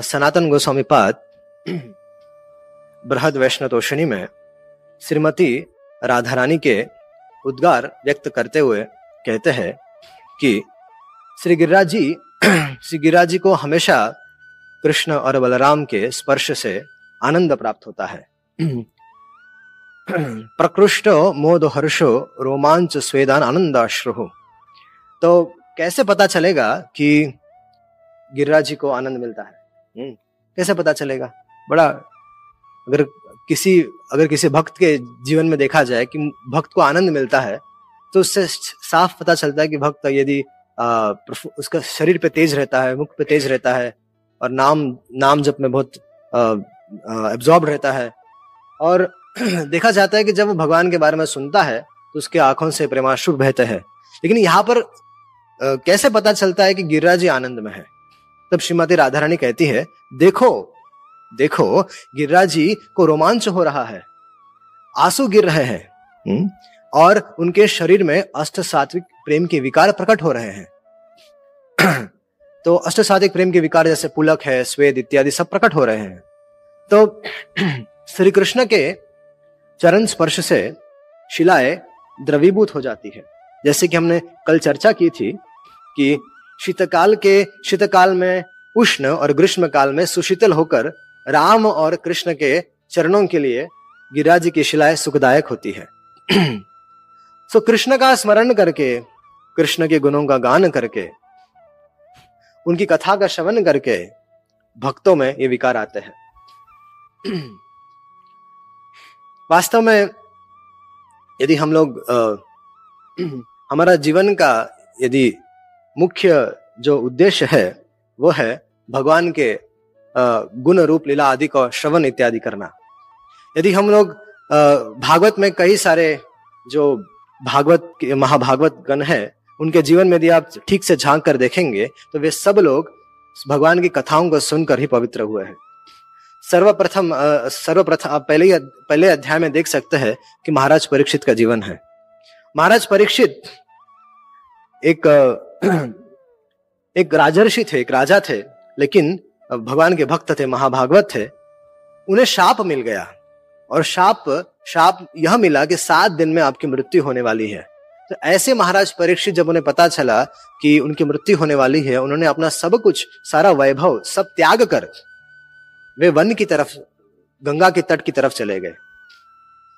सनातन गोस्वामी पाद बृहद वैष्णतोषणी में श्रीमती राधा रानी के उद्गार व्यक्त करते हुए कहते हैं कि श्री गिरिराज जी श्री गिरिराज जी को हमेशा कृष्ण और बलराम के स्पर्श से आनंद प्राप्त होता है। प्रकृष्ट मोद हर्षो रोमांच स्वेदान आनंदाश्रु तो कैसे पता चलेगा कि गिरिराज जी को आनंद मिलता है? कैसे पता चलेगा? बड़ा, अगर किसी अगर किसी भक्त के जीवन में देखा जाए कि भक्त को आनंद मिलता है तो उससे साफ़ पता चलता है कि भक्त यदि उसका शरीर पे तेज रहता है, मुख पे तेज रहता है, और नाम नाम जप में बहुत एब्जॉर्ब रहता है। और देखा जाता है कि जब वो भगवान के बारे में सुनता है तो उसके आँखों से प्रेमाश्रु बहते हैं। लेकिन यहाँ पर कैसे पता चलता है कि गिरिराज आनंद में है? तब श्रीमती राधा रानी कहती है देखो देखो गिरिराज जी को रोमांच हो रहा है। आँसू गिर रहे हैं हम्म, और उनके शरीर में अष्ट सात्विक प्रेम के विकार प्रकट हो रहे हैं। तो अष्ट सात्विक प्रेम के विकार जैसे पुलक है स्वेद इत्यादि सब प्रकट हो रहे हैं। तो श्री कृष्ण के चरण स्पर्श से शिलाएँ द्रवीभूत हो जाती है। जैसे कि हमने कल चर्चा की थी कि शीतकाल के शीतकाल में उष्ण और ग्रीष्म काल में सुशीतल होकर राम और कृष्ण के चरणों के लिए गिरिराज की शिलाएँ सुखदायक होती है। सो कृष्ण का स्मरण करके, कृष्ण के गुणों का गान करके, उनकी कथा का श्रवण करके भक्तों में ये विकार आते हैं। वास्तव में यदि हम लोग हमारा जीवन का यदि मुख्य जो उद्देश्य है, वो है भगवान के गुण रूप, लीला आदि को श्रवण इत्यादि करना। यदि हम लोग भागवत में कई सारे जो भागवत महाभागवत गण है, उनके जीवन में यदि आप ठीक से झाँक कर देखेंगे तो वे सब लोग भगवान की कथाओं को सुनकर ही पवित्र हुए हैं। सर्वप्रथम सर्वप्रथम आप पहले पहले अध्याय में देख सकते हैं कि महाराज परीक्षित का जीवन है। महाराज परीक्षित एक एक राजर्षि थे, एक राजा थे, लेकिन भगवान के भक्त थे, महाभागवत थे, उन्हें शाप मिल गया। और शाप शाप यह मिला कि सात दिन में आपकी मृत्यु होने वाली है। तो ऐसे महाराज परीक्षित जब उन्हें पता चला कि उनकी मृत्यु होने वाली है, उन्होंने अपना सब कुछ, सारा वैभव, सब त्याग कर वे वन की तरफ़, गंगा के तट की तरफ़ चले गए।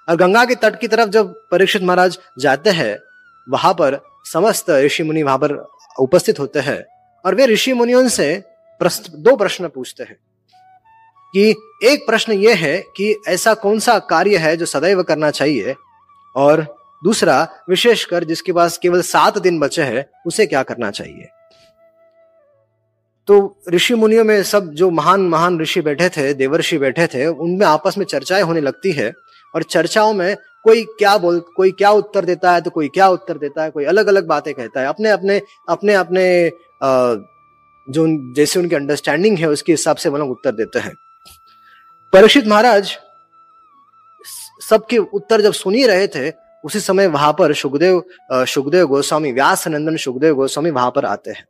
और गंगा के तट की तरफ़ जब परीक्षित महाराज जाते हैं, वहाँ पर समस्त ऋषि मुनि वहाँ पर उपस्थित होते हैं और वे ऋषि मुनियों से प्रश्न, दो प्रश्न पूछते हैं कि एक प्रश्न यह है कि ऐसा कौन सा कार्य है जो सदैव करना चाहिए? और दूसरा, विशेषकर जिसके पास केवल सात दिन बचे हैं, उसे क्या करना चाहिए? तो ऋषि मुनियों में सब जो महान महान ऋषि बैठे थे, देवर्षि बैठे थे, उनमें आपस में चर्चाएँ होने लगती है और चर्चाओं में कोई क्या बोल, कोई क्या उत्तर देता है तो कोई क्या उत्तर देता है, कोई अलग अलग बातें कहता है। अपने अपने अपने अपने जो जैसे उनकी अंडरस्टैंडिंग है, उसके हिसाब से वो लोग उत्तर देते हैं। परीक्षित महाराज सबके उत्तर जब सुन ही रहे थे, उसी समय वहाँ पर सुखदेव सुखदेव गोस्वामी व्यास नंदन सुखदेव गोस्वामी वहाँ पर आते हैं।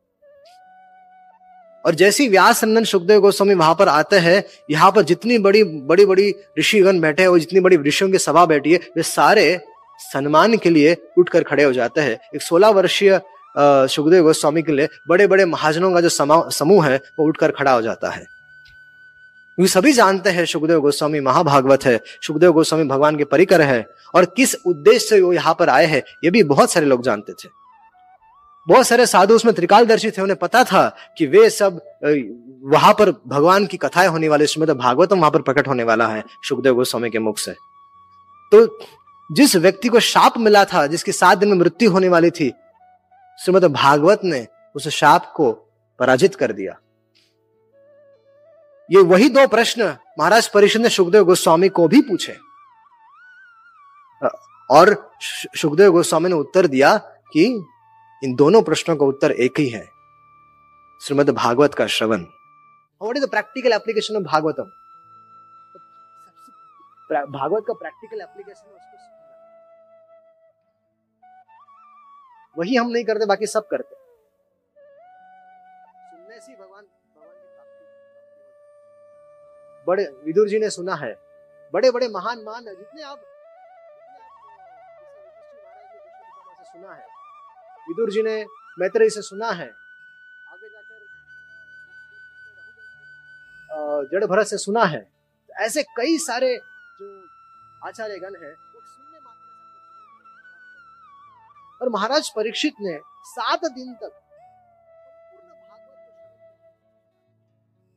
और जैसी व्यास नंदन सुखदेव गोस्वामी वहाँ पर आते हैं, यहाँ पर जितनी बड़ी बड़ी बड़ी ऋषिगण बैठे हैं, और जितनी बड़ी ऋषियों की सभा बैठी है, वे सारे सम्मान के लिए उठकर खड़े हो जाते हैं। एक सोलह वर्षीय सुखदेव गोस्वामी के लिए बड़े बड़े महाजनों का जो समूह है, वो उठकर खड़ा हो जाता है। वे सभी जानते हैं सुखदेव गोस्वामी महाभागवत है, सुखदेव गोस्वामी भगवान के परिकर है, और किस उद्देश्य से वो यहाँ पर आए हैं, ये भी बहुत सारे लोग जानते थे। बहुत सारे साधु उसमें त्रिकालदर्शी थे, उन्हें पता था कि वे सब वहाँ पर भगवान की कथाएँ होने वाली श्रीमद भागवतम वहाँ पर प्रकट होने वाला है सुखदेव गोस्वामी के मुख से। तो जिस व्यक्ति को शाप मिला था, जिसकी सात दिन में मृत्यु होने वाली थी, श्रीमद भागवत ने उस शाप को पराजित कर दिया। ये वही दो प्रश्न महाराज परिषद ने सुखदेव गोस्वामी को भी पूछे। और सुखदेव गोस्वामी ने उत्तर दिया कि इन दोनों प्रश्नों का उत्तर एक ही है श्रीमद भागवत का श्रवण what is the practical application of Bhagavatam Bhagavat का प्रैक्टिकल एप्लीकेशन वही हम नहीं करते बाकी सब करते सुनने से भगवान बड़े विदुर जी ने सुना है बड़े बड़े महान मान है जितने आप सुना है विदुर जी ने मैत्रेय से सुना है। आगे जाकर जड़ भरत से सुना है। तो ऐसे कई सारे जो आचार्य गण है मात्र और महाराज परीक्षित ने सात दिन तक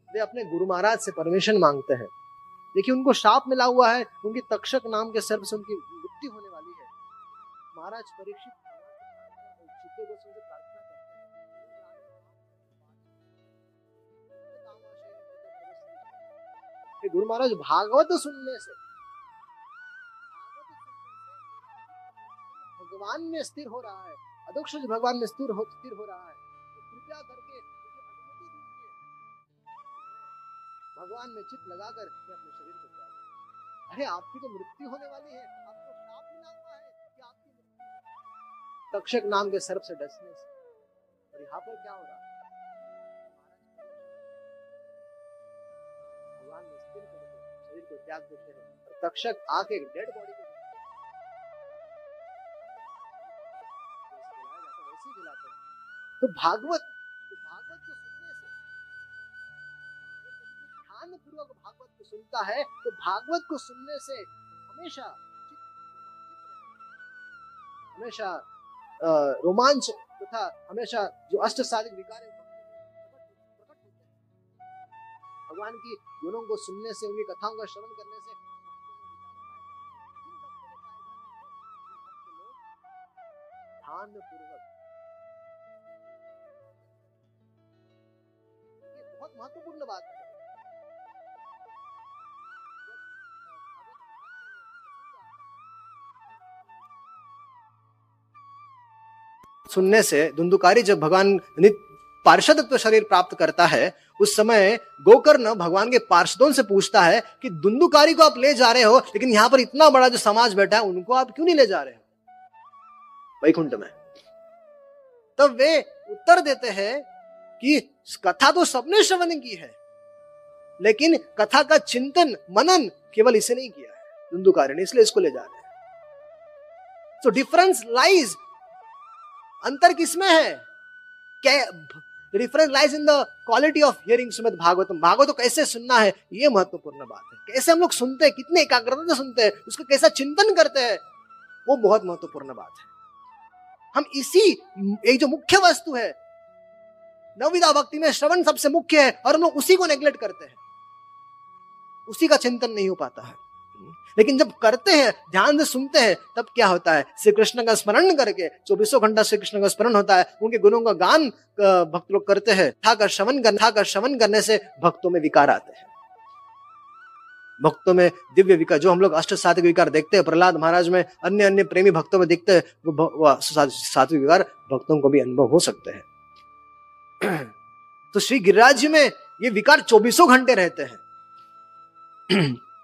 वे अपने गुरु महाराज से परमिशन मांगते हैं। देखिए, उनको शाप मिला हुआ है, उनकी तक्षक नाम के सर्प से उनकी मृत्यु होने वाली है। महाराज परीक्षित गुरु महाराज, भागवत सुनने से। भगवान में स्थिर हो रहा है। अदोक्ष भगवान में स्थिर हो स्थिर हो रहा है। तो कृपया करके भगवान में चित लगाकर अपने शरीर को अरे, आपकी तो मृत्यु होने वाली है। आपको श्राप मिला हुआ है कि आपकी मृत्यु। तक्षक नाम के सर्प से डसने से। और यहाँ पर क्या हो रहा है? त्याग देते हैं और तक्षक आके डेड बॉडी को तो भागवत तो भागवत को सुनने से ध्यान पूर्वक भागवत को सुनता है तो भागवत को सुनने से हमेशा हमेशा रोमांच तथा हमेशा जो अष्ट साधिक विकार है भगवान की गुणों को सुनने से, उनकी कथाओं का श्रवण करने से ध्यान पूर्वक बहुत महत्वपूर्ण बात है। सुनने से, धुंधुकारी जब भगवान पार्षदत्व शरीर प्राप्त करता है, उस समय गोकर्ण भगवान के पार्षदों से पूछता है कि धुंधुकारी को आप ले जा रहे हो, लेकिन यहाँ पर इतना बड़ा जो समाज बैठा है, उनको आप क्यों नहीं ले जा रहे हो? वैकुंठ में। तब वे उत्तर देते हैं कि, कथा तो सबने श्रवण की है, लेकिन कथा का चिंतन, मनन केवल इसे नहीं किया है। धुंधुकारी ने इसलिए इसको ले जा रहे हैं। सो डिफरेंस लाइज अंतर किसमें है? Difference lies in the quality of hearing Sumit Bhagavatam Bhagavat कैसे सुनना है ये महत्वपूर्ण बात है कैसे हम लोग सुनते हैं कितने एकाग्रता से सुनते हैं उसका कैसा चिंतन करते हैं वो बहुत महत्वपूर्ण बात है हम इसी एक जो मुख्य वस्तु है नवविधा भक्ति में श्रवण सबसे मुख्य है और हम लोग उसी को नेग्लेक्ट करते हैं उसी का चिंतन नहीं हो पाता है लेकिन जब करते हैं, ध्यान से सुनते हैं, तब क्या होता है? श्री कृष्ण का स्मरण करके, चौबीसों घंटा श्री कृष्ण का स्मरण होता है, उनके गुणों का गान भक्त लोग करते हैं, ठाकर श्रवण कर कर श्रवण करने से भक्तों में विकार आते हैं। भक्तों में दिव्य विकार, जो हम लोग अष्ट सात्विक विकार देखते हैं, प्रहलाद महाराज में अन्य अन्य प्रेमी भक्तों में दिखते हैं, वो सात्विक विकार भक्तों को भी अनुभव हो सकते हैं। तो श्री गिरिराज में ये विकार चौबीसों घंटे रहते हैं।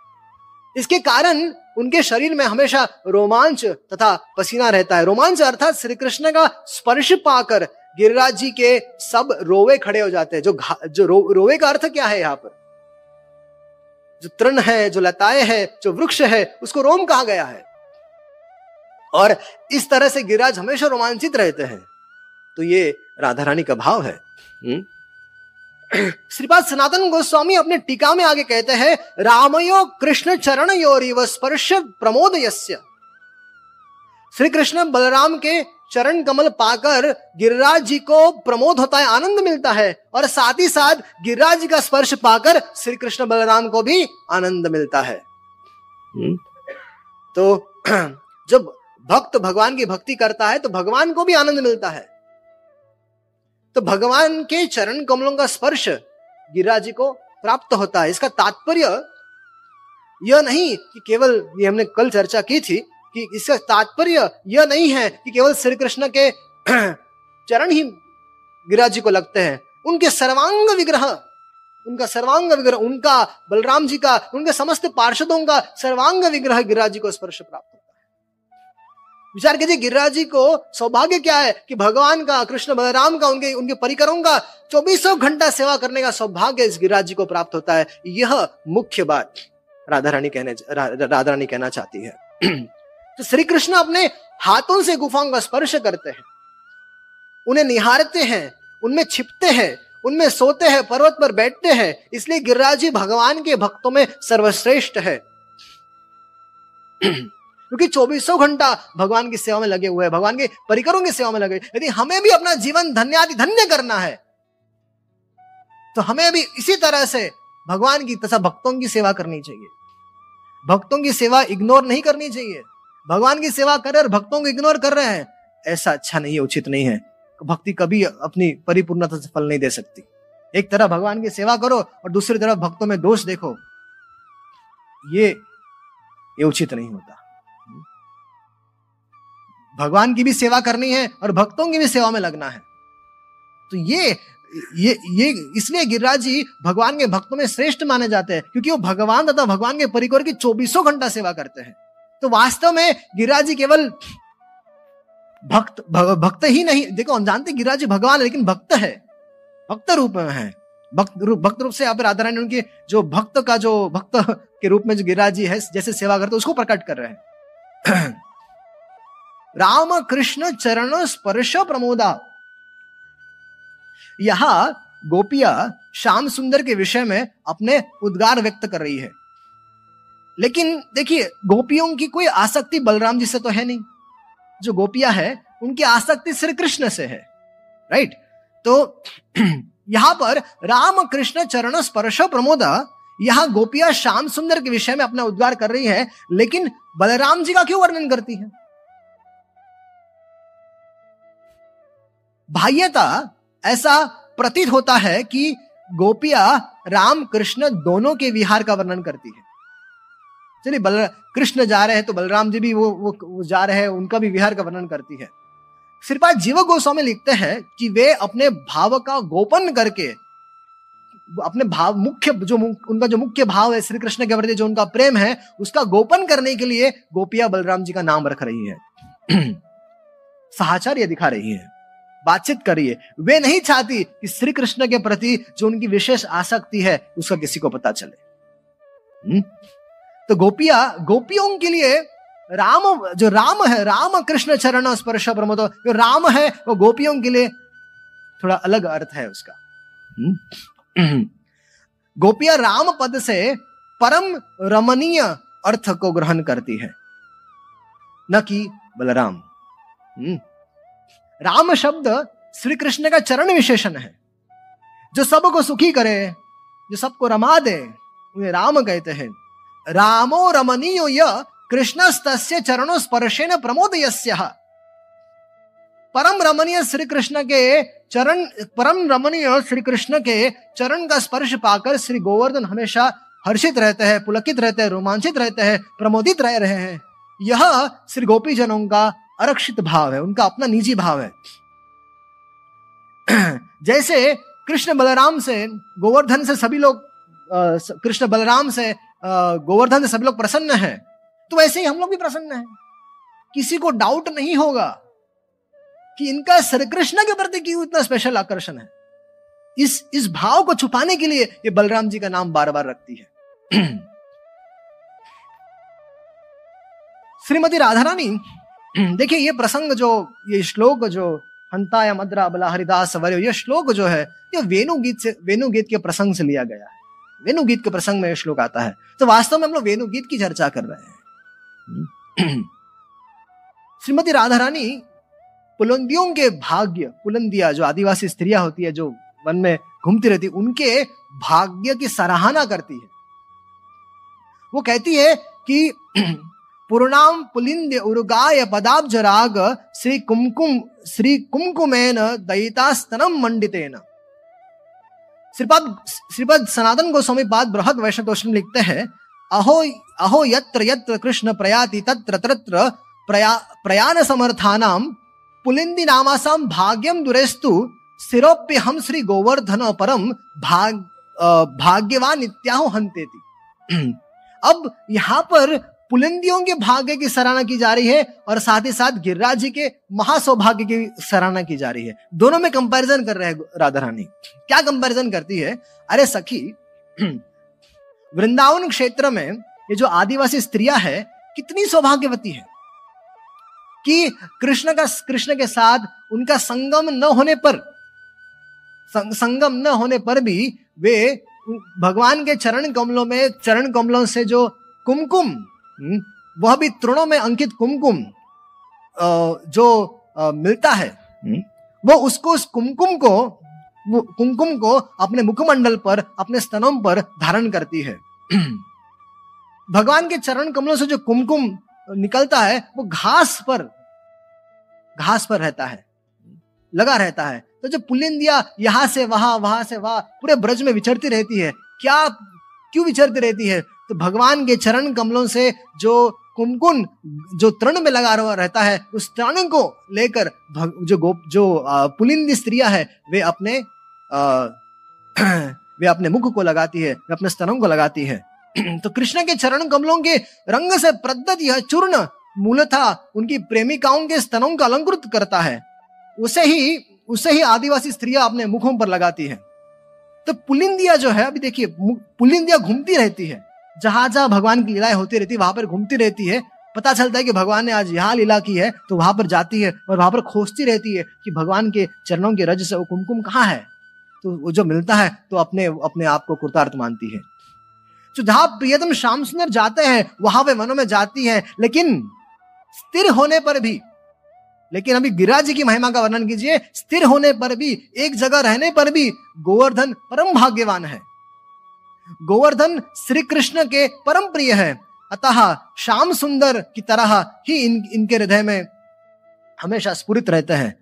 इसके कारण उनके शरीर में हमेशा रोमांच तथा पसीना रहता है। रोमांच अर्थात श्री कृष्ण का स्पर्श पाकर गिरिराज जी के सब रोवे खड़े हो जाते हैं। जो जो रो, रोवे का अर्थ क्या है यहाँ पर? जो तृण है जो लताएँ है जो वृक्ष है उसको रोम कहा गया है। और इस तरह से गिरिराज हमेशा रोमांचित रहते हैं। तो ये राधा रानी का भाव है। हम्म? श्रीपाद सनातन गोस्वामी अपने टीका में आगे कहते हैं रामयो कृष्ण चरण योरिव स्पर्श प्रमोद यस्य श्री कृष्ण बलराम के चरण कमल पाकर गिरिराज जी को प्रमोद होता है आनंद मिलता है और साथ ही साथ गिरिराज जी का स्पर्श पाकर श्री कृष्ण बलराम को भी आनंद मिलता है। हम्म? तो जब भक्त भगवान की भक्ति करता है तो भगवान को भी आनंद मिलता है। तो भगवान के चरण कमलों का स्पर्श गिरिराज जी को प्राप्त होता है। इसका तात्पर्य यह नहीं कि केवल ये हमने कल चर्चा की थी कि इसका तात्पर्य यह नहीं है कि केवल श्री कृष्ण के चरण ही गिरिराज जी को लगते हैं। उनके सर्वांग विग्रह, उनका सर्वांग विग्रह, उनका बलराम जी का, उनके समस्त पार्षदों का सर्वांग विग्रह गिरिराज जी को स्पर्श प्राप्त विचार कीजिए गिरिराज जी को सौभाग्य क्या है कि भगवान का कृष्ण बलराम का उनके उनके परिकरों का चौबीसों घंटा सेवा करने का सौभाग्य इस गिरिराज जी को प्राप्त होता है। यह मुख्य बात राधा रानी कहने रा, राधा रानी कहना चाहती है। तो श्री कृष्ण अपने हाथों से गुफाओं का स्पर्श करते हैं। उन्हें निहारते हैं उनमें छिपते हैं उनमें सोते हैं पर्वत पर बैठते हैं। इसलिए गिरिराज जी भगवान के भक्तों में सर्वश्रेष्ठ है। क्योंकि चौबीसों घंटा भगवान की सेवा में लगे हुए हैं, भगवान के परिकरों की सेवा में लगे यदि हमें भी अपना जीवन धन्यादि धन्य करना है तो हमें भी इसी तरह से भगवान की तथा भक्तों की सेवा करनी चाहिए। भक्तों की सेवा इग्नोर नहीं करनी चाहिए। भगवान की सेवा कर रहे और भक्तों को इग्नोर कर रहे हैं, ऐसा अच्छा नहीं है, उचित नहीं है। भक्ति कभी अपनी परिपूर्णता से फल नहीं दे सकती। एक तरफ़ भगवान की सेवा करो और दूसरी तरफ़ भक्तों में दोष देखो। ये ये उचित नहीं होता। भगवान की भी सेवा करनी है और भक्तों की भी सेवा में लगना है। तो ये ये ये इसलिए गिरिराज जी भगवान के भक्तों में श्रेष्ठ माने जाते हैं क्योंकि वो भगवान तथा भगवान के परिकर की चौबीसों घंटा सेवा करते हैं। तो वास्तव में गिरिराज जी केवल भक्त भग, भक्त ही नहीं देखो हम जानते गिरिराज जी भगवान है लेकिन भक्त है। भक्त रूप में है। भक्त रूप भक्त रूप से यहाँ पे राधा रानी उनके जो भक्त का जो भक्त के रूप में जो गिरिराज जी है जैसे सेवा करते उसको प्रकट कर रहे हैं। राम कृष्ण चरण स्पर्श प्रमोदा। यहाँ गोपिया श्याम सुंदर के विषय में अपने उद्गार व्यक्त कर रही है। लेकिन देखिए, गोपियों की कोई आसक्ति बलराम जी से तो है नहीं। जो गोपिया है, उनकी आसक्ति श्री कृष्ण से है राइट तो यहाँ पर राम कृष्ण चरण स्पर्श प्रमोदा, यहाँ गोपिया श्याम सुंदर के विषय में अपना उद्गार कर रही है, लेकिन बलराम जी का क्यों वर्णन करती है? बाह्यता ऐसा प्रतीत होता है कि गोपिया राम कृष्ण दोनों के विहार का वर्णन करती है। चलिए बल कृष्ण जा रहे हैं तो बलराम जी भी वो, वो, वो जा रहे हैं उनका भी विहार का वर्णन करती है। श्रीपाद जीव गोस्वामी लिखते हैं कि वे अपने भाव का गोपन करके अपने भाव मुख्य जो उनका जो मुख्य भाव है श्री कृष्ण के प्रति जो उनका प्रेम है उसका गोपन करने के लिए गोपिया बलराम जी का नाम रख रही है। सहाचार्य दिखा रही है। बातचीत करिए वे नहीं चाहती कि श्री कृष्ण के प्रति जो उनकी विशेष आसक्ति है, उसका किसी को पता चले हुँ? तो गोपिया, गोपियों के लिए राम, जो राम है राम कृष्ण चरण स्पर्श प्रमोद जो राम है, वो गोपियों के लिए थोड़ा अलग अर्थ है उसका हम्म। गोपिया राम पद से परम रमणीय अर्थ को ग्रहण करती है न कि बलराम हम्म। राम शब्द श्री कृष्ण का चरण विशेषण है। जो सबको सुखी करे, जो सबको रमा दे, उन्हें राम कहते हैं। रामो रमणीयो य कृष्णस्तस्य चरणों स्पर्शेन प्रमोद परम रमणीय श्री कृष्ण के चरण, परम रमणीय श्री कृष्ण के चरण का स्पर्श पाकर श्री गोवर्धन हमेशा हर्षित रहते हैं, पुलकित रहते हैं, रोमांचित रहते हैं, प्रमोदित रह रहे हैं। यह श्री गोपी जनों का आरक्षित भाव है, उनका अपना निजी भाव है। जैसे कृष्ण बलराम से, गोवर्धन से सभी लोग कृष्ण बलराम से गोवर्धन से सभी लोग प्रसन्न हैं तो वैसे ही हम लोग भी प्रसन्न हैं। किसी को डाउट नहीं होगा कि इनका श्री कृष्ण के प्रति क्यों इतना स्पेशल आकर्षण है। इस इस भाव को छुपाने के लिए ये बलराम जी का नाम बार बार रखती है। श्रीमती राधा रानी देखिए, ये प्रसंग जो, ये श्लोक जो हंता या मद्रा बला हरिदास वर्य, ये श्लोक जो है, ये वेणु गीत से, वेणु गीत के प्रसंग से लिया गया है। वेणु गीत के प्रसंग में ये श्लोक आता है। तो वास्तव में हम लोग वेणु गीत की चर्चा कर रहे हैं। श्रीमती राधा रानी पुलंदियों के भाग्य, पुलंदिया, जो आदिवासी स्त्रियाँ होती है, जो वन में घूमती रहती उनके भाग्य की सराहना करती है। वो कहती है कि पूर्णाम पुलिंद उर्गाय पदाब्ज राग श्री कुमकुम, श्री कुमकुमेन दयितास्तनम मंडितेन श्रीपद श्रीपद सनातन गोस्वामी पाद बृहद वैष्णव लिखते हैं, अहो अहो यत्र यत्र कृष्ण प्रयाति तत्र तत्र प्रया प्रयाण समर्थानाम पुलिंदी नामासाम भाग्यम दुरेस्तु सिरोप्य हम श्री गोवर्धन परम भाग भाग्यवान इत्याहो हंतेति अब यहाँ पर पुलिंदियों के भाग्य की सराहना की जा रही है और साथ ही साथ गिरिराज जी के महासौभाग्य की सराहना की जा रही है। दोनों में कंपैरिजन कर रहे हैं राधा रानी। क्या कंपैरिजन करती है? अरे सखी, वृंदावन क्षेत्र में ये जो आदिवासी स्त्रियाँ है, कितनी सौभाग्यवती है कि कृष्ण का, कृष्ण के साथ उनका संगम न होने पर संगम न होने पर भी वे भगवान के चरण कमलों में, चरण कमलों से जो कुमकुम वह भी तृणों में अंकित कुमकुम जो मिलता है। हम्म, वो उसको उस कुमकुम को कुमकुम को अपने मुखमंडल पर अपने स्तनों पर धारण करती है। भगवान के चरण कमलों से जो कुमकुम निकलता है वो घास पर घास पर रहता है। लगा रहता है। तो जो पुलिंदिया यहाँ से वहाँ वहाँ से वहाँ पूरे ब्रज में विचरती रहती है। क्या क्यों विचरती रहती है? तो भगवान के चरण कमलों से जो कुमकुन जो तृण में लगा रहता है उस तृण को लेकर जो गोप जो पुलिंद स्त्रियाँ है वे अपने आ, वे अपने मुख को लगाती है वे अपने स्तनों को लगाती है। तो कृष्ण के चरण कमलों के रंग से प्रदत यह चूर्ण मूलतः उनकी प्रेमिकाओं के स्तनों का अलंकृत करता है। उसे ही उसे ही आदिवासी स्त्रियाँ अपने मुखों पर लगाती है। तो पुलिंदिया जो है अभी देखिए पुलिंदिया घूमती रहती है। जहाँ जहाँ भगवान की लीलाएँ होती रहती है वहाँ पर घूमती रहती है। पता चलता है कि भगवान ने आज यहाँ लीला की है तो वहाँ पर जाती है और वहाँ पर खोजती रहती है कि भगवान के चरणों के रज से वो कुमकुम कहाँ है। तो वो जो मिलता है तो अपने अपने आप को कृतार्थ मानती है। तो जहाँ प्रियतम श्याम सुंदर जाते हैं, वहाँ वे मनों में जाती है, लेकिन स्थिर होने पर भी, लेकिन अभी गिरिराज जी की महिमा का वर्णन कीजिए, स्थिर होने पर भी, एक जगह रहने पर भी गोवर्धन परम भाग्यवान है। गोवर्धन श्री कृष्ण के परम प्रिय है। अतः श्याम सुंदर की तरह ही इन, इनके हृदय में हमेशा स्फुरित रहते हैं।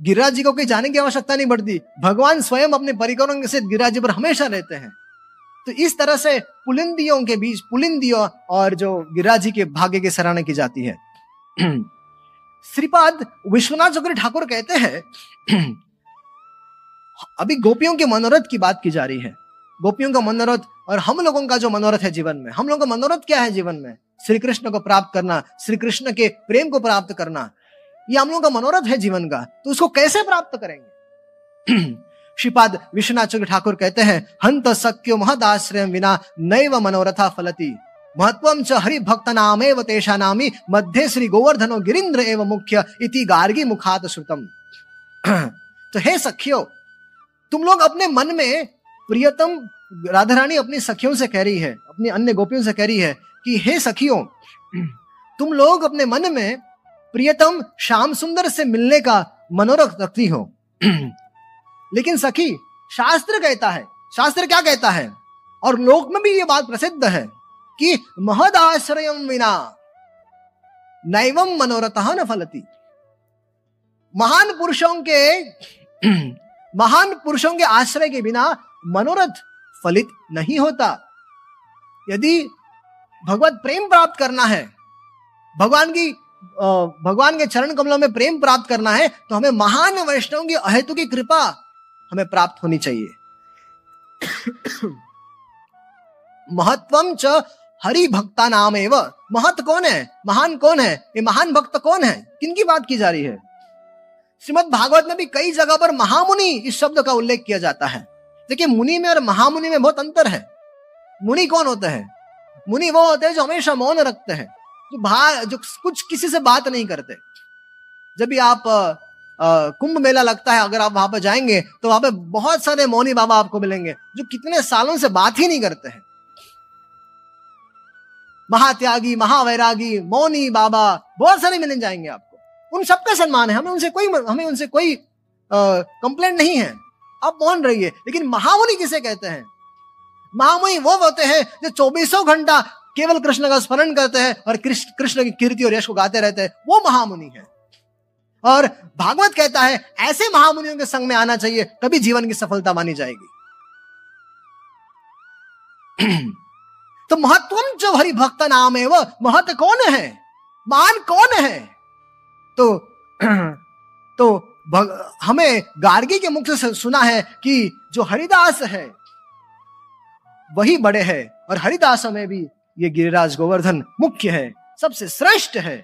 गिरिराज जी को कहीं जाने की आवश्यकता नहीं पड़ती। भगवान स्वयं अपने परिकरों से गिरिराज जी पर हमेशा रहते हैं। तो इस तरह से पुलिंदियों के बीच, पुलिंदियों और जो गिरिराज जी के भाग्य की सराहना की जाती है। श्रीपाद विश्वनाथ चौधरी ठाकुर कहते हैं, अभी गोपियों के मनोरथ की बात की जा रही है। गोपियों का मनोरथ और हम लोगों का जो मनोरथ है जीवन में। हम लोगों का मनोरथ क्या है जीवन में? श्री कृष्ण को प्राप्त करना श्री कृष्ण के प्रेम को प्राप्त करना, ये हम लोगों का मनोरथ है जीवन का। तो उसको कैसे प्राप्त करेंगे? श्रीपाद विश्वनाथ ठाकुर कहते हैं, हंत सक्यो महदाश्रय बिना नैव मनोरथा फलती। महत्व च हरि भक्त नाम तेषा नामी मध्य श्री गोवर्धनो गिरिंद्र एव मुख्य इति गार्गी मुखात श्रुतम। तो हे सखियो, तुम लोग अपने मन में प्रियतम राधा रानी अपनी सखियों से कह रही है, अपनी अन्य गोपियों से कह रही है कि, हे सखियों, तुम लोग अपने मन में प्रियतम श्याम सुंदर से मिलने का मनोरथ रखती हो। लेकिन सखी, शास्त्र कहता है, शास्त्र क्या कहता है? और लोक में भी ये बात प्रसिद्ध है कि महद आश्रय विना नैवम मनोरथ न फलती। महान पुरुषों के, महान पुरुषों के आश्रय के बिना मनोरथ फलित नहीं होता। यदि भगवत प्रेम प्राप्त करना है, भगवान की भगवान के चरण कमलों में प्रेम प्राप्त करना है तो हमें महान वैष्णव की अहेतु की कृपा हमें प्राप्त होनी चाहिए। महत्वम च हरि भक्ता नाम एवं महत कौन है? महान कौन है? ये महान भक्त कौन है? किन की बात की जा रही है? श्रीमद भागवत में भी कई जगह पर महामुनि इस शब्द का उल्लेख किया जाता है। देखिए, मुनि में और महामुनि में बहुत अंतर है। मुनि कौन होते हैं? मुनि वो होते हैं जो हमेशा मौन रखते हैं, जो भा, जो कुछ किसी से बात नहीं करते। जब भी आप कुंभ मेला लगता है, अगर आप वहाँ पर जाएँगे तो वहाँ पे बहुत सारे मौनी बाबा आपको मिलेंगे, जो कितने सालों से बात ही नहीं करते हैं। महात्यागी, महावैरागी, मौनी बाबा, बहुत सारे मिल जाएँगे आपको। उन सबका सम्मान है, हमें उनसे कोई, हमें उनसे कोई कंप्लेंट नहीं है। आप मौन रहिए। लेकिन महामुनि किसे कहते हैं? महामुनि वो होते हैं जो चौबीसों घंटा केवल कृष्ण का स्मरण करते हैं और कृष्ण कृष्ण की कीर्ति और यश को गाते रहते हैं। वो महामुनि है। और भागवत कहता है, ऐसे महामुनियों के संग में आना चाहिए, तभी जीवन की सफलता मानी जाएगी। तो महत्व जो हरि भक्त नाम है वह महत्व कौन है? मान कौन है? तो तो हमें गार्गी के मुख से सुना है कि जो हरिदास है, वही बड़े हैं और हरिदास में भी ये गिरिराज गोवर्धन मुख्य है, सबसे श्रेष्ठ है।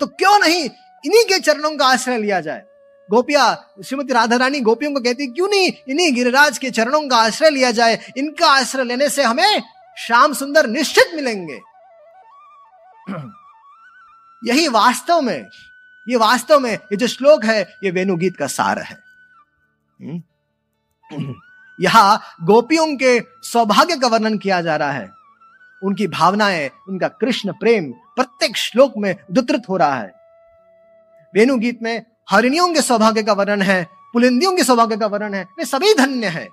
तो क्यों नहीं इन्हीं के चरणों का आश्रय लिया जाए? गोपिया, श्रीमती राधा रानी गोपियों को कहती क्यों नहीं इन्हीं गिरिराज के चरणों का आश्रय लिया जाए? इनका आश्रय लेने से हमें श्याम सुंदर निश्चित मिलेंगे। यही वास्तव में ये वास्तव में, ये जो श्लोक है, ये वेणुगीत का सार है। हम्म। यहाँ गोपियों के सौभाग्य का वर्णन किया जा रहा है। उनकी भावनाएँ, उनका कृष्ण प्रेम प्रत्येक श्लोक में उद्धृत हो रहा है। वेणु गीत में हरिणियों के सौभाग्य का वर्णन है, पुलिंदियों के सौभाग्य का वर्णन है, वे सभी धन्य है।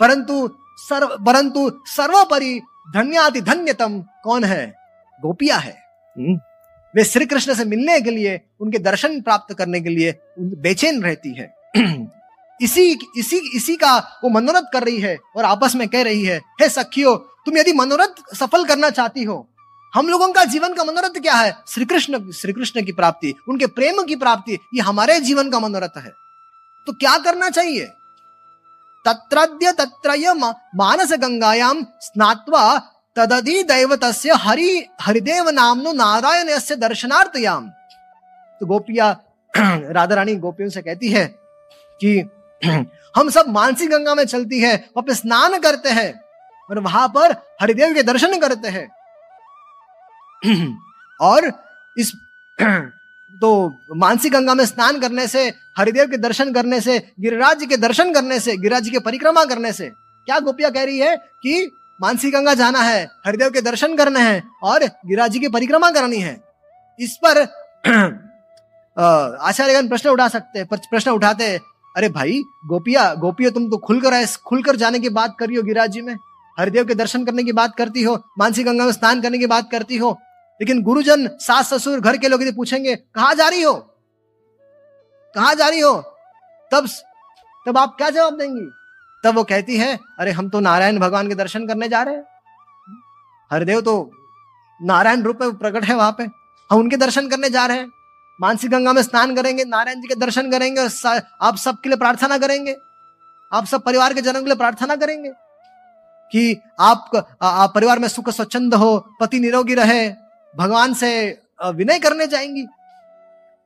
परंतु सर्व, परंतु सर्वोपरि धन्याति धन्यतम कौन है? गोपिया है। हम्म। वे श्री कृष्ण से मिलने के लिए, उनके दर्शन प्राप्त करने के लिए बेचैन रहती है। इसी इसी इसी का वो मनोरथ कर रही है और आपस में कह रही है, हे सखियो, तुम यदि मनोरथ सफल करना चाहती हो, हम लोगों का जीवन का मनोरथ क्या है? श्री कृष्ण श्री कृष्ण की प्राप्ति, उनके प्रेम की प्राप्ति, ये हमारे जीवन का मनोरथ है। तो क्या करना चाहिए? तत्रद्य तत्रय मानस गंगायाम स्नात्वा तदधि दैवत हरि, हरिदेव नामनो नारायण से दर्शनार्थयाम। तो गोपिया राधा रानी गोपियों से कहती है कि, हम सब मानसिक गंगा में चलती है, वहाँ स्नान करते हैं, और वहाँ पर हरिदेव के दर्शन करते हैं। और इस तो मानसिक गंगा में स्नान करने से, हरिदेव के दर्शन करने से, गिरिराज के दर्शन करने से, गिरिराज के परिक्रमा करने से, क्या गोपिया कह रही है कि मानसी गंगा जाना है, हरिदेव के दर्शन करने हैं और गिरिराज जी की परिक्रमा करनी है। इस पर आचार्यगण प्रश्न उठा सकते हैं प्रश्न उठाते, अरे भाई, गोपिया गोपिया, तुम तो खुलकर खुलकर जाने की बात कर रही हो गिरिराज जी में। हरिदेव के दर्शन करने की बात करती हो मानसी गंगा में स्नान करने की बात करती हो, लेकिन गुरुजन, सास ससुर घर के लोग यदि पूछेंगे, कहा जा रही हो? कहा जा रही हो? तब तब आप क्या जवाब देंगी? तब वो कहती है अरे हम तो नारायण भगवान के दर्शन करने जा रहे हैं। हरिदेव तो नारायण रूप में प्रकट है वहाँ पे। हम उनके दर्शन करने जा रहे हैं। मानसी गंगा में स्नान करेंगे नारायण जी के दर्शन करेंगे और आप सबके लिए प्रार्थना करेंगे। आप सब परिवार के जनों के लिए प्रार्थना करेंगे कि आप, आप परिवार में सुख स्वच्छंद हो पति निरोगी रहे भगवान से विनय करने जाएँगी।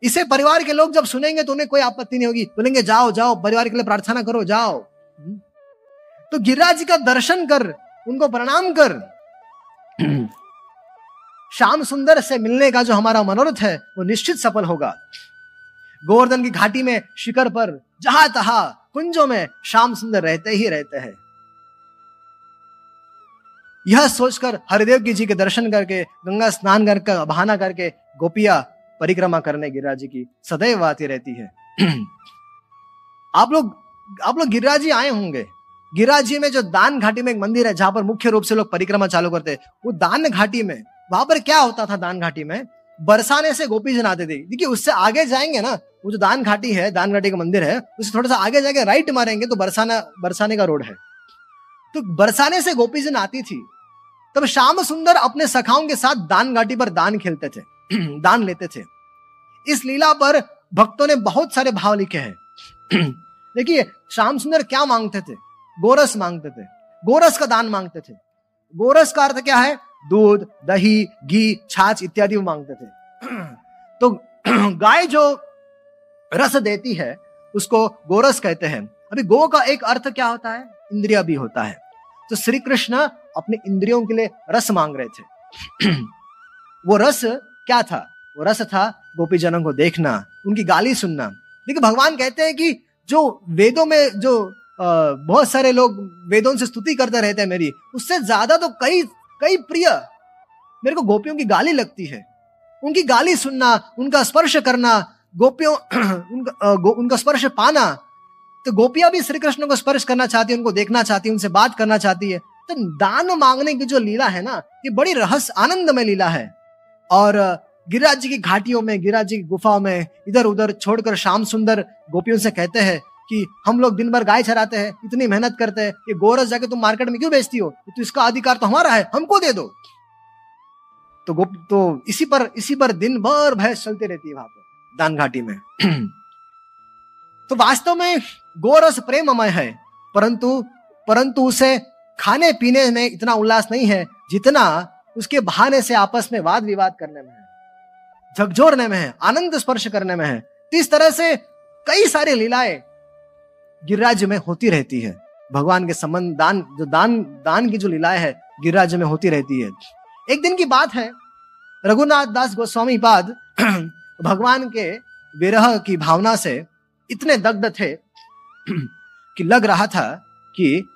इसे परिवार के लोग जब सुनेंगे तो उन्हें कोई आपत्ति नहीं होगी। बोलेंगे जाओ जाओ परिवार के लिए प्रार्थना करो जाओ। तो गिरिराज जी का दर्शन कर, उनको प्रणाम कर। श्याम सुंदर से मिलने का जो हमारा मनोरथ है, वो निश्चित सफल होगा। गोवर्धन की घाटी में शिखर पर, जहाँ तहा कुंजों में श्याम सुंदर रहते ही रहते हैं। यह सोचकर हरिदेव जी के दर्शन करके, गंगा स्नान करके बहाना करके गोपिया परिक्रमा करने गिरिराज जी की सदैव आती रहती है। आप लोग आप लोग गिरिराज आए होंगे। गिरिराज में जो दान घाटी में एक मंदिर है, जहाँ पर मुख्य रूप से लोग परिक्रमा चालू करते वो दान घाटी में, वहाँ पर क्या होता था दान घाटी में? बरसाने से गोपी जन आते थे। देखिए, उससे आगे जाएँगे ना, वो जो दान घाटी है, दान घाटी का मंदिर है, उससे थोड़ा सा आगे जाके राइट मारेंगे तो बरसाना, बरसाने का रोड है। तो बरसाने से गोपी जन आती थी, तब श्याम सुंदर अपने सखाओं के साथ दान घाटी पर दान खेलते थे, दान लेते थे। इस लीला पर भक्तों ने बहुत सारे भाव लिखे हैं। देखिए श्याम सुंदर क्या मांगते थे? गोरस मांगते थे। गोरस का दान मांगते थे। गोरस का अर्थ क्या है? दूध, दही, घी, छाछ इत्यादि मांगते थे। तो गाय जो रस देती है, उसको गोरस कहते हैं। अभी गो का एक अर्थ क्या होता है? इंद्रिया भी होता है। तो श्री कृष्ण अपने इंद्रियों के लिए रस मांग रहे थे। वो रस क्या था? वो रस था गोपी जनों को देखना, उनकी गाली सुनना। देखिए, भगवान कहते हैं कि जो वेदों में जो बहुत सारे लोग वेदों से स्तुति करते रहते हैं मेरी उससे ज़्यादा तो कई कई प्रिय मेरे को गोपियों की गाली लगती है। उनकी गाली सुनना उनका स्पर्श करना गोपियों उनका, गो, उनका स्पर्श पाना तो गोपियाँ भी श्री कृष्ण को स्पर्श करना चाहती है उनको देखना चाहती है उनसे बात करना चाहती है। तो दान मांगने की जो लीला है ना ये बड़ी रहस्य आनंद में लीला है। और गिरिराज जी की घाटियों में, गिरिराज जी की गुफाओं में इधर उधर छोड़कर शाम सुंदर गोपियों से कहते हैं कि हम लोग दिन भर गाय चराते हैं, इतनी मेहनत करते हैं, ये गोरस जाके तुम मार्केट में क्यों बेचती हो? तो इसका अधिकार तो हमारा है, हमको दे दो। तो गोप तो इसी पर इसी पर दिन भर भैंस चलती रहती है वहाँ पर दान घाटी में। तो वास्तव में गोरस प्रेममय है, परंतु परंतु उसे खाने पीने में इतना उल्लास नहीं है, जितना उसके बहाने से आपस में वाद विवाद करने में झकझोरने में है, आनंद स्पर्श करने में है। तो इस तरह से कई सारी लीलाएँ गिरिराज में होती रहती है। भगवान के संबंध, दान, जो दान दान की जो लीलाएँ है, गिरिराज में होती रहती है। एक दिन की बात है, रघुनाथ दास गोस्वामी पाद भगवान के विरह की भावना से इतने दग्ध थे कि लग रहा था कि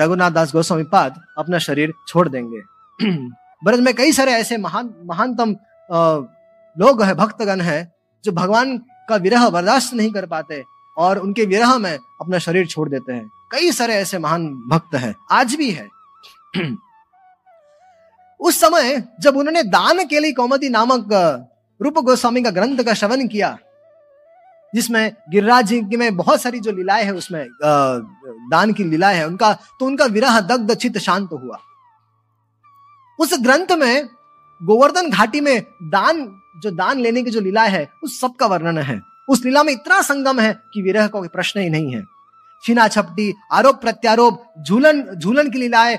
रघुनाथ दास गोस्वामी पाद अपना शरीर छोड़ देंगे। ब्रज में कई सारे ऐसे महान, महानतम लोग है, भक्तगण है, जो भगवान का विरह बर्दाश्त नहीं कर पाते और उनके विरह में अपना शरीर छोड़ देते हैं। कई सारे ऐसे महान भक्त हैं, आज भी है। उस समय जब उन्होंने दान के लिए कौमदी नामक रूप गोस्वामी का ग्रंथ का श्रवण किया, जिसमें गिरिराज जी में बहुत सारी जो लीलाएँ है, उसमें दान की लीलाएँ है, उनका तो उनका विरह दग्ध चित शांत हुआ। उस ग्रंथ में गोवर्धन घाटी में दान, जो दान लेने की जो लीला है, उस सब का वर्णन है। उस लीला में इतना संगम है कि विरह का प्रश्न ही नहीं है। छीना छपटी, आरोप प्रत्यारोप, झूलन झूलन की लीलाएँ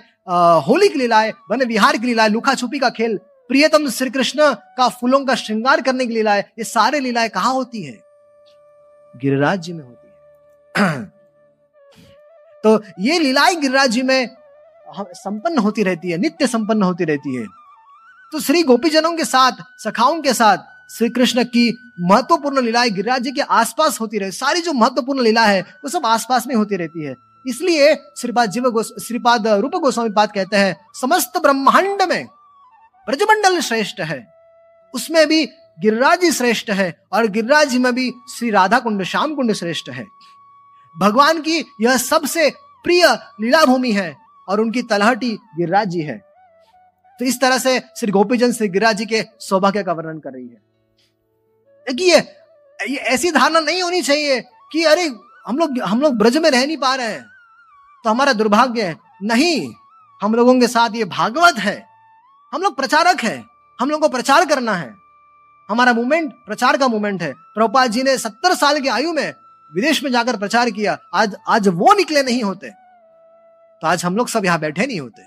होली की लीलाएँ, वन विहार की लीलाएँ, लुखा छुपी का खेल, प्रियतम श्री कृष्ण का फूलों का श्रृंगार करने की लीलाएँ, ये सारे लीलाएँ कहा होती है? गिरिराज जी में होती है। तो ये लीलाएँ गिरिराज जी में संपन्न होती रहती है, नित्य संपन्न होती रहती है। तो श्री गोपीजनों के साथ, सखाओं के साथ, श्री कृष्ण की महत्वपूर्ण लीलाएँ गिरिराज जी के आसपास होती रहे। सारी जो महत्वपूर्ण लीला है, वो सब आसपास में होती रहती है। इसलिए श्रीपाद जीव गो श्रीपाद रूप गोस्वामी पाद कहते हैं, समस्त ब्रह्मांड में ब्रजमंडल श्रेष्ठ है। उसमें भी गिरिराज जी श्रेष्ठ है और गिरिराज जी में भी श्री राधा कुंड श्याम कुंड श्रेष्ठ है। भगवान की यह सबसे प्रिय लीला भूमि है और उनकी तलहटी गिरिराज जी है। तो इस तरह से श्री गोपीजन श्री गिरिराज जी के सौभाग्य का वर्णन कर रही है। देखिए, ये ऐसी धारणा नहीं होनी चाहिए कि अरे, हम लोग हम लोग ब्रज में रह नहीं पा रहे हैं। तो हमारा दुर्भाग्य है। नहीं, हम लोगों के साथ ये भागवत है। हम लोग प्रचारक है। हम लोगों को प्रचार करना है। हमारा मूवमेंट, प्रचार का मूवमेंट है। प्रभुपाद जी ने सत्तर साल की आयु में विदेश में जाकर प्रचार किया। आज आज वो निकले नहीं होते। तो आज हम लोग सब यहाँ बैठे नहीं होते।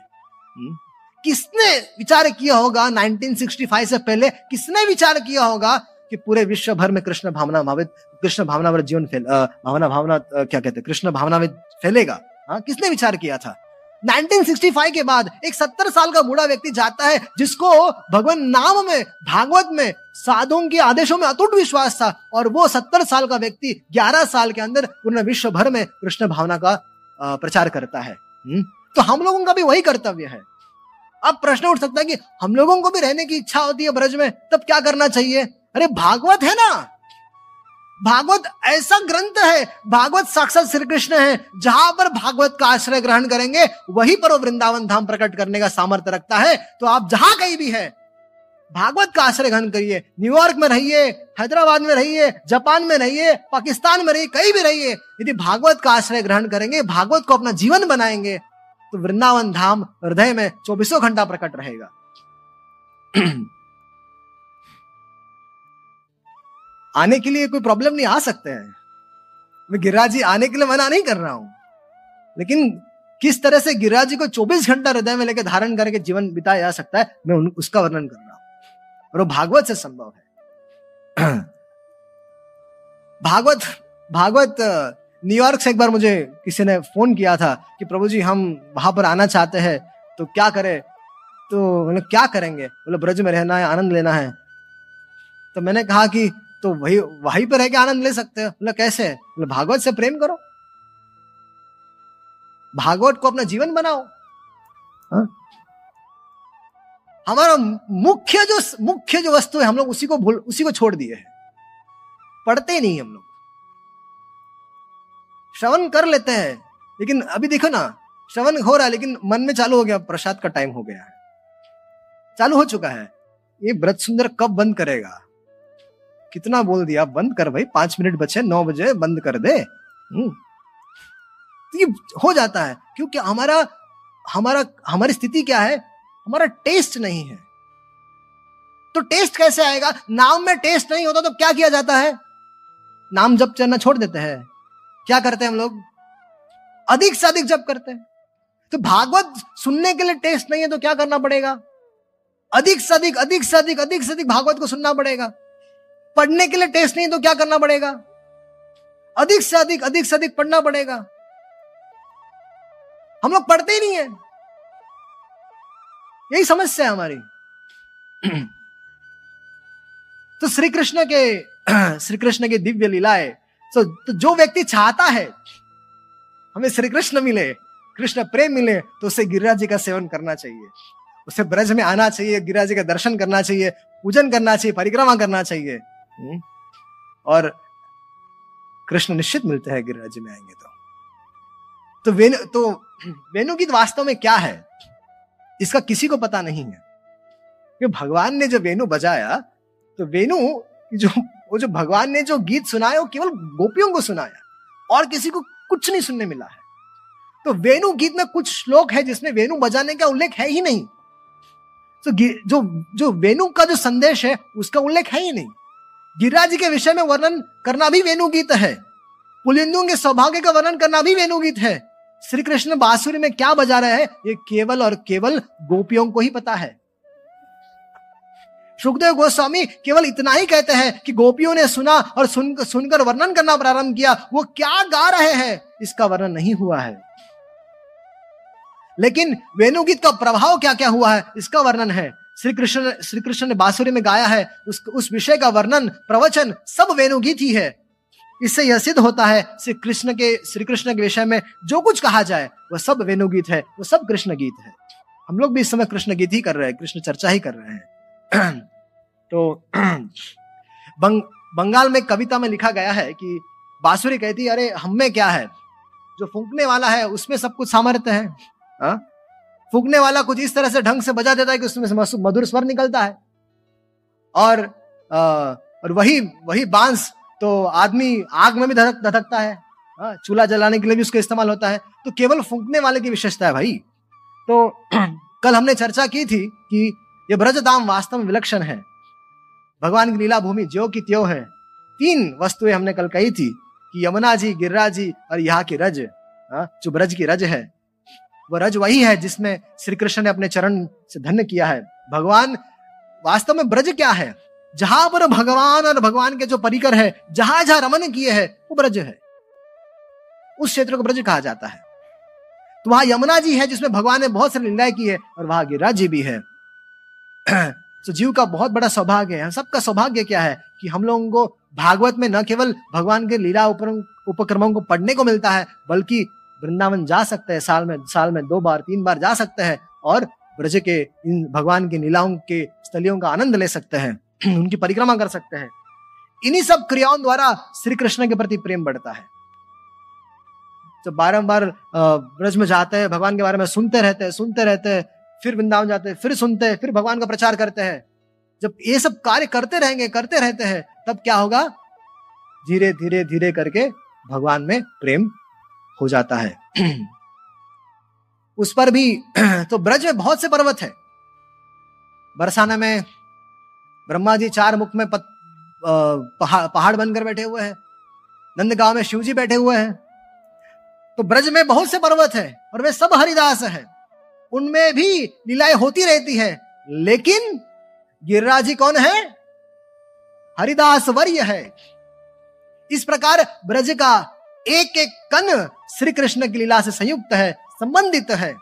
हुँ? किसने विचार किया होगा 1965 से पहले? किसने विचार किया होगा कि पूरे विश्व भर में कृष्ण भावना भावित, कृष्ण भावना जीवन फैल भावना भावना क्या कहते हैं? कृष्ण भावना फैलेगा। हाँ किसने विचार किया था? 1965 के बाद एक 70 साल का बूढ़ा व्यक्ति जाता है, जिसको भगवान नाम में, भागवत में, साधुओं के आदेशों में अटूट विश्वास था और वो 70 साल का व्यक्ति 11 साल के अंदर पूर्ण विश्व भर में कृष्ण भावना का प्रचार करता है। हम्म? तो हम लोगों का भी वही कर्तव्य है। अब प्रश्न उठ सकता है कि हम लोगों को भी रहने की इच्छा होती है ब्रज में, तब क्या करना चाहिए? अरे, भागवत है ना? भागवत ऐसा ग्रंथ है, भागवत साक्षात श्री कृष्ण है, जहाँ पर भागवत का आश्रय ग्रहण करेंगे, वहीं पर वो वृंदावन धाम प्रकट करने का सामर्थ्य रखता है तो आप जहाँ कहीं भी है, भागवत का आश्रय ग्रहण करिए, न्यूयॉर्क में रहिए, हैदराबाद में रहिए, जापान में रहिए, पाकिस्तान में रहिए, कहीं भी रहिए, यदि भागवत का आश्रय ग्रहण करेंगे, भागवत को अपना जीवन बनाएँगे तो वृंदावन धाम हृदय में चौबीसों घंटा प्रकट रहेगा। आने के लिए कोई प्रॉब्लम नहीं, आ सकते हैं। मैं गिरिराज आने के लिए मना नहीं कर रहा हूँ। लेकिन किस तरह से गिरिराज को 24 घंटा हृदय में लेकर धारण करके जीवन बिताया जा सकता है, मैं उसका वर्णन कर रहा हूँ। और वो भागवत से संभव है। भागवत भागवत न्यूयॉर्क से एक बार मुझे किसी ने फ़ोन किया था कि प्रभु जी, हम वहाँ पर आना चाहते हैं तो क्या करें? तो मैंने, क्या करेंगे? बोले, ब्रज में रहना है, आनंद लेना है। तो मैंने कहा कि तो वही, वहीं पर रह के आनंद ले सकते हो? बोले, कैसे? बोले, भागवत से प्रेम करो। भागवत को अपना जीवन बनाओ। हा? हमारा मुख्य जो मुख्य जो वस्तु है, हम लोग उसी को भूल, उसी को छोड़ दिए हैं। पढ़ते ही नहीं हम लोग। श्रवण कर लेते हैं। लेकिन अभी देखो ना, श्रवण हो रहा है, लेकिन मन में चालू हो गया, प्रसाद का टाइम हो गया है। चालू हो चुका है। ये व्रत सुंदर कब बंद करेगा? कितना बोल दिया, बंद कर भाई, पाँच मिनट बचे, नौ बजे, बंद कर दे। हम्म। तो ये हो जाता है, क्योंकि हमारा हमारा, हमारी स्थिति क्या है? हमारा टेस्ट नहीं है। तो टेस्ट कैसे आएगा? नाम में टेस्ट नहीं होता तो क्या किया जाता है? नाम जब चलना छोड़ देते हैं। क्या करते हैं हम लोग? अधिक से अधिक जब करते हैं। तो भागवत सुनने के लिए टेस्ट नहीं है तो क्या करना पड़ेगा? अधिक से अधिक अधिक से अधिक अधिक से अधिक भागवत को सुनना पड़ेगा। पढ़ने के लिए टेस्ट नहीं है तो क्या करना पड़ेगा? अधिक से अधिक अधिक से अधिक पढ़ना पड़ेगा। हम लोग पढ़ते ही नहीं है। यही समस्या है हमारी। तो श्री कृष्ण के श्री कृष्ण की दिव्य लीलाएँ तो, तो जो व्यक्ति चाहता है हमें श्री कृष्ण मिले कृष्ण प्रेम मिले तो उसे गिरिराज जी का सेवन करना चाहिए। उसे ब्रज में आना चाहिए गिरिराज जी का दर्शन करना चाहिए पूजन करना चाहिए परिक्रमा करना चाहिए हम्म? और कृष्ण निश्चित मिलते हैं गिरिराज जी में आएँगे तो। तो वेनु तो वेणु गीत वास्तव में क्या है? इसका किसी को पता नहीं है। कि भगवान ने जब वेणु बजाया तो वेणु जो वो जो भगवान ने जो गीत सुनाया वो केवल गोपियों को सुनाया और किसी को कुछ नहीं सुनने मिला है। तो वेणु गीत में कुछ श्लोक है जिसमें वेणु बजाने का उल्लेख है ही नहीं। तो जो जो वेणु का जो संदेश है, उसका उल्लेख है ही नहीं। गिरिराज के विषय में वर्णन करना भी वेणु गीत है। पुलिंदु के सौभाग्य का वर्णन करना भी वेणु गीत है। श्री कृष्ण बांसुरी में क्या बजा रहे हैं, ये केवल और केवल गोपियों को ही पता है। सुखदेव गोस्वामी केवल इतना ही कहते हैं कि गोपियों ने सुना और सुन, सुनकर वर्णन करना प्रारंभ किया। वो क्या गा रहे हैं? इसका वर्णन नहीं हुआ है। लेकिन वेणुगीत का प्रभाव क्या क्या हुआ है? इसका वर्णन है। श्री कृष्ण श्री कृष्ण ने बांसुरी में गाया है। उस उस विषय का वर्णन, प्रवचन सब वेणुगीत ही है। इससे यह सिद्ध होता है श्री कृष्ण के श्री कृष्ण के विषय में जो कुछ कहा जाए, वह सब वेणुगीत है, वह सब कृष्ण गीत है। हम लोग भी इस समय कृष्ण गीत ही कर रहे हैं, कृष्ण चर्चा ही कर रहे हैं। तो बंग, बंगाल में कविता में लिखा गया है कि बांसुरी कहती अरे हम में क्या है? जो फूकने वाला है उसमें सब कुछ सामर्थ्य है। हा? फूकने वाला कुछ इस तरह से ढंग से बजा देता है कि उसमें मधुर स्वर निकलता है। और आ, और वही वही बाँस तो आदमी आग में भी धधक धधकता है। हाँ, चूल्हा जलाने के लिए भी उसका इस्तेमाल होता है। तो केवल फूकने वाले की विशेषता है भाई। तो कल हमने चर्चा की थी कि ये ब्रज धाम वास्तव में विलक्षण है। भगवान की लीला भूमि ज्यो की त्यो है। तीन वस्तुएँ हमने कल कही थी कि यमुना जी गिरिरा जी और यहाँ की रज हाँ, जो ब्रज की रज है। वो रज वही है जिसमें श्री कृष्ण ने अपने चरण से धन्य किया है। भगवान वास्तव में ब्रज क्या है? जहाँ पर भगवान और भगवान के जो परिकर है जहाँ जहाँ रमन किए है वो ब्रज है। उस क्षेत्र को ब्रज कहा जाता है। तो वहाँ यमुना जी है जिसमें भगवान ने बहुत सारी लीलाएँ की है और वहाँ गिरिराज जी भी है। तो जीव का बहुत बड़ा सौभाग्य है। सबका सौभाग्य क्या है? कि हम लोगों को भागवत में न केवल भगवान के लीला उपक्रमों को पढ़ने को मिलता है, बल्कि वृंदावन जा सकते हैं, साल में साल में दो बार, तीन बार जा सकते हैं और ब्रज के इन भगवान की लीलाओं के स्थलियों का आनंद ले सकते हैं, उनकी परिक्रमा कर सकते हैं। इन्हीं सब क्रियाओं द्वारा श्री कृष्ण के प्रति प्रेम बढ़ता है। जब बारंबार ब्रज में जाते हैं, भगवान के बारे में सुनते रहते हैं, सुनते रहते हैं फिर वृंदावन जाते हैं फिर सुनते हैं फिर भगवान का प्रचार करते हैं। जब ये सब कार्य करते रहेंगे करते रहते हैं तब क्या होगा? धीरे धीरे धीरे करके भगवान में प्रेम हो जाता है। उस पर भी तो ब्रज में बहुत से पर्वत है। बरसाना में ब्रह्मा जी चार मुख में पत, पहाड़ पहाड़ बनकर बैठे हुए हैं। नंदगांव में शिव जी बैठे हुए हैं। तो ब्रज में बहुत से पर्वत है और वे सब हरिदास है। उनमें भी लीलाएँ होती रहती है। लेकिन गिरिराज जी कौन है? हरिदास वर्य है। इस प्रकार ब्रज का एक एक कन श्री कृष्ण की लीला से संयुक्त है, संबंधित है।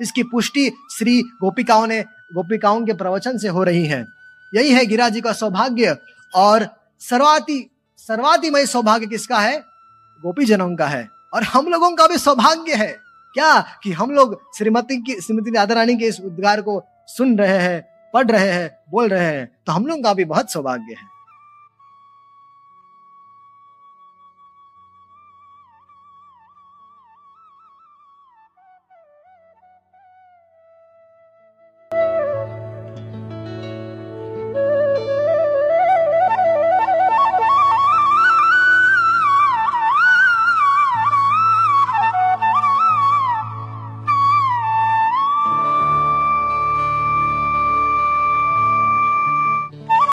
इसकी पुष्टि श्री गोपिकाओं ने, गोपिकाओं के प्रवचन से हो रही है। यही है गिरा जी का सौभाग्य और सर्वाति, सर्वातिमय सौभाग्य किसका है? गोपी जनों का है। और हम लोगों का भी सौभाग्य है। क्या कि हम लोग श्रीमती की, श्रीमती राधा रानी के इस उद्गार को सुन रहे हैं, पढ़ रहे हैं, बोल रहे हैं तो हम लोग का भी बहुत सौभाग्य है।